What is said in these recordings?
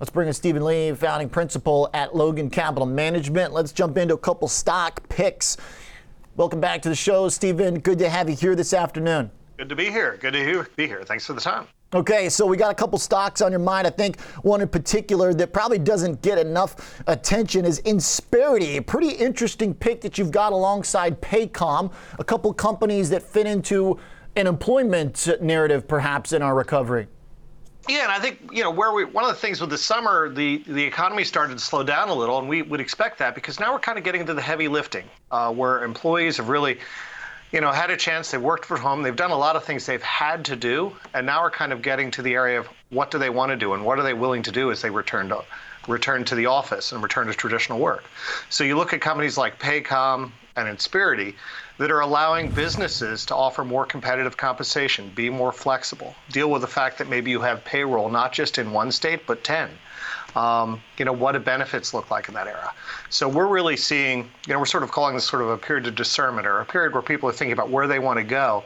Let's bring in Stephen Lee, founding principal at Logan Capital Management. Let's jump into a couple stock picks. Welcome back to the show, Stephen. Good to have you here this afternoon. Good to be here. Good to be here. Thanks for the time. Okay, so we got a couple stocks on your mind. I think one in particular that probably doesn't get enough attention is Insperity, a pretty interesting pick that you've got alongside Paycom, a couple companies that fit into an employment narrative perhaps in our recovery. Yeah, and I think you know where we one of the things with the summer, the the economy started to slow down a little, and we would expect that because now we're kind of getting into the heavy lifting, uh, where employees have really, you know, had a chance. They've worked from home. They've done a lot of things they've had to do, and now we're kind of getting to the area of what do they want to do and what are they willing to do as they return to return to the office and return to traditional work. So you look at companies like Paycom and Insperity that are allowing businesses to offer more competitive compensation, be more flexible, deal with the fact that maybe you have payroll not just in one state but 10. Um, you know, what do benefits look like in that era? So we're really seeing, you know, we're sort of calling this sort of a period of discernment or a period where people are thinking about where they want to go.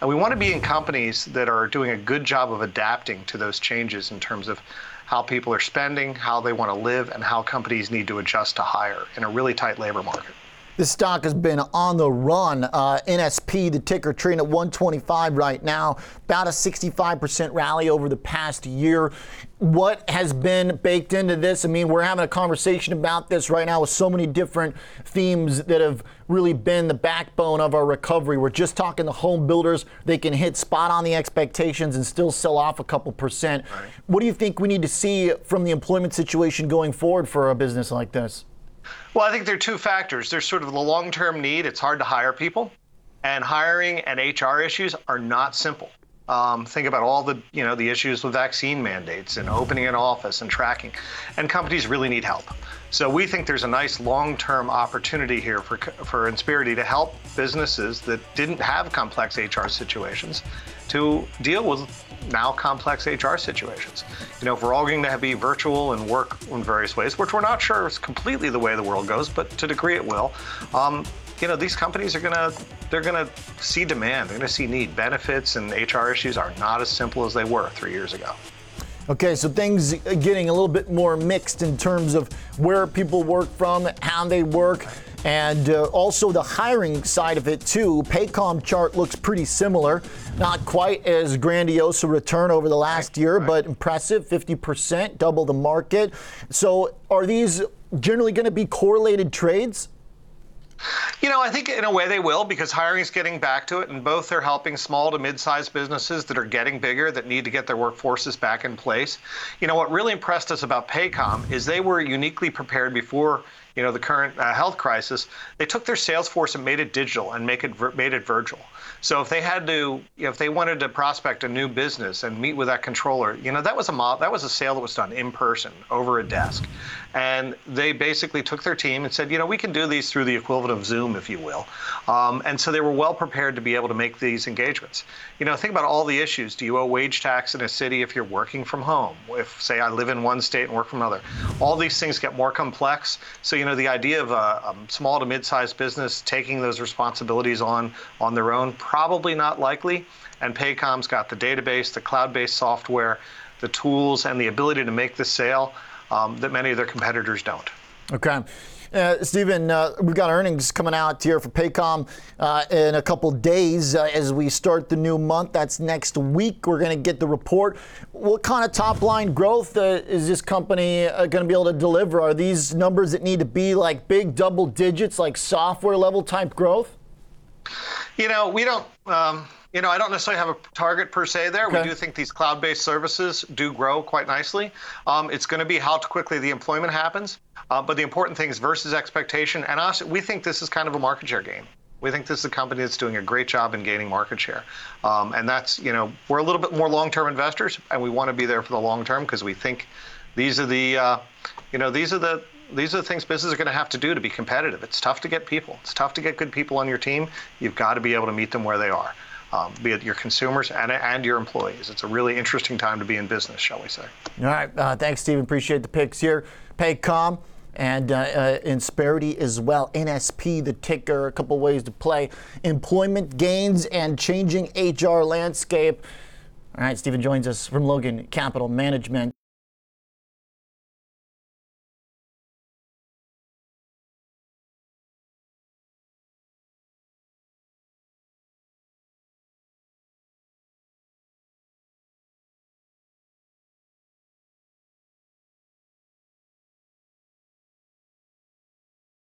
And we want to be in companies that are doing a good job of adapting to those changes in terms of how people are spending, how they want to live, and how companies need to adjust to hire in a really tight labor market. This stock has been on the run. Uh, NSP, the ticker trading at 125 right now, about a 65% rally over the past year. What has been baked into this? I mean, we're having a conversation about this right now with so many different themes that have really been the backbone of our recovery. We're just talking the home builders. They can hit spot on the expectations and still sell off a couple percent. What do you think we need to see from the employment situation going forward for a business like this? Well, I think there are two factors. There's sort of the long term need, it's hard to hire people, and hiring and HR issues are not simple. Um, think about all the you know the issues with vaccine mandates and opening an office and tracking, and companies really need help. So we think there's a nice long-term opportunity here for for Insperity to help businesses that didn't have complex HR situations to deal with now complex HR situations. You know, if we're all going to be virtual and work in various ways, which we're not sure is completely the way the world goes, but to degree it will. Um, you know, these companies are going to they're to see demand, they're going to see need. Benefits and HR issues are not as simple as they were three years ago. Okay, so things getting a little bit more mixed in terms of where people work from, how they work, and uh, also the hiring side of it too. Paycom chart looks pretty similar, not quite as grandiose a return over the last year, but impressive, 50%, double the market. So are these generally going to be correlated trades? You know, I think in a way they will because hiring is getting back to it, and both are helping small to mid-sized businesses that are getting bigger that need to get their workforces back in place. You know, what really impressed us about Paycom is they were uniquely prepared before you know the current uh, health crisis. They took their sales force and made it digital and make it made it virtual. So if they had to, you know, if they wanted to prospect a new business and meet with that controller, you know, that was a that was a sale that was done in person over a desk, and they basically took their team and said, you know, we can do these through the equivalent of Zoom, if you will, um, and so they were well prepared to be able to make these engagements. You know, think about all the issues. Do you owe wage tax in a city if you're working from home? If say I live in one state and work from another, all these things get more complex. So you know, the idea of a, a small to mid-sized business taking those responsibilities on on their own probably not likely. And Paycom's got the database, the cloud-based software, the tools, and the ability to make the sale um, that many of their competitors don't. Okay. Uh, Stephen, uh, we've got earnings coming out here for Paycom uh, in a couple days uh, as we start the new month. That's next week. We're going to get the report. What kind of top line growth uh, is this company uh, going to be able to deliver? Are these numbers that need to be like big double digits, like software level type growth? You know, we don't. Um, you know, I don't necessarily have a target per se there. Okay. We do think these cloud-based services do grow quite nicely. Um, it's going to be how quickly the employment happens, uh, but the important thing is versus expectation. And us, we think this is kind of a market share game. We think this is a company that's doing a great job in gaining market share. Um, and that's, you know, we're a little bit more long-term investors, and we want to be there for the long term because we think these are the, uh, you know, these are the these are the things businesses are going to have to do to be competitive. It's tough to get people. It's tough to get good people on your team. You've got to be able to meet them where they are, um, be it your consumers and, and your employees. It's a really interesting time to be in business, shall we say. All right. Uh, thanks, Stephen. Appreciate the picks here. Paycom and uh, uh, Insperity as well. NSP, the ticker, a couple ways to play. Employment gains and changing HR landscape. All right, Stephen joins us from Logan Capital Management.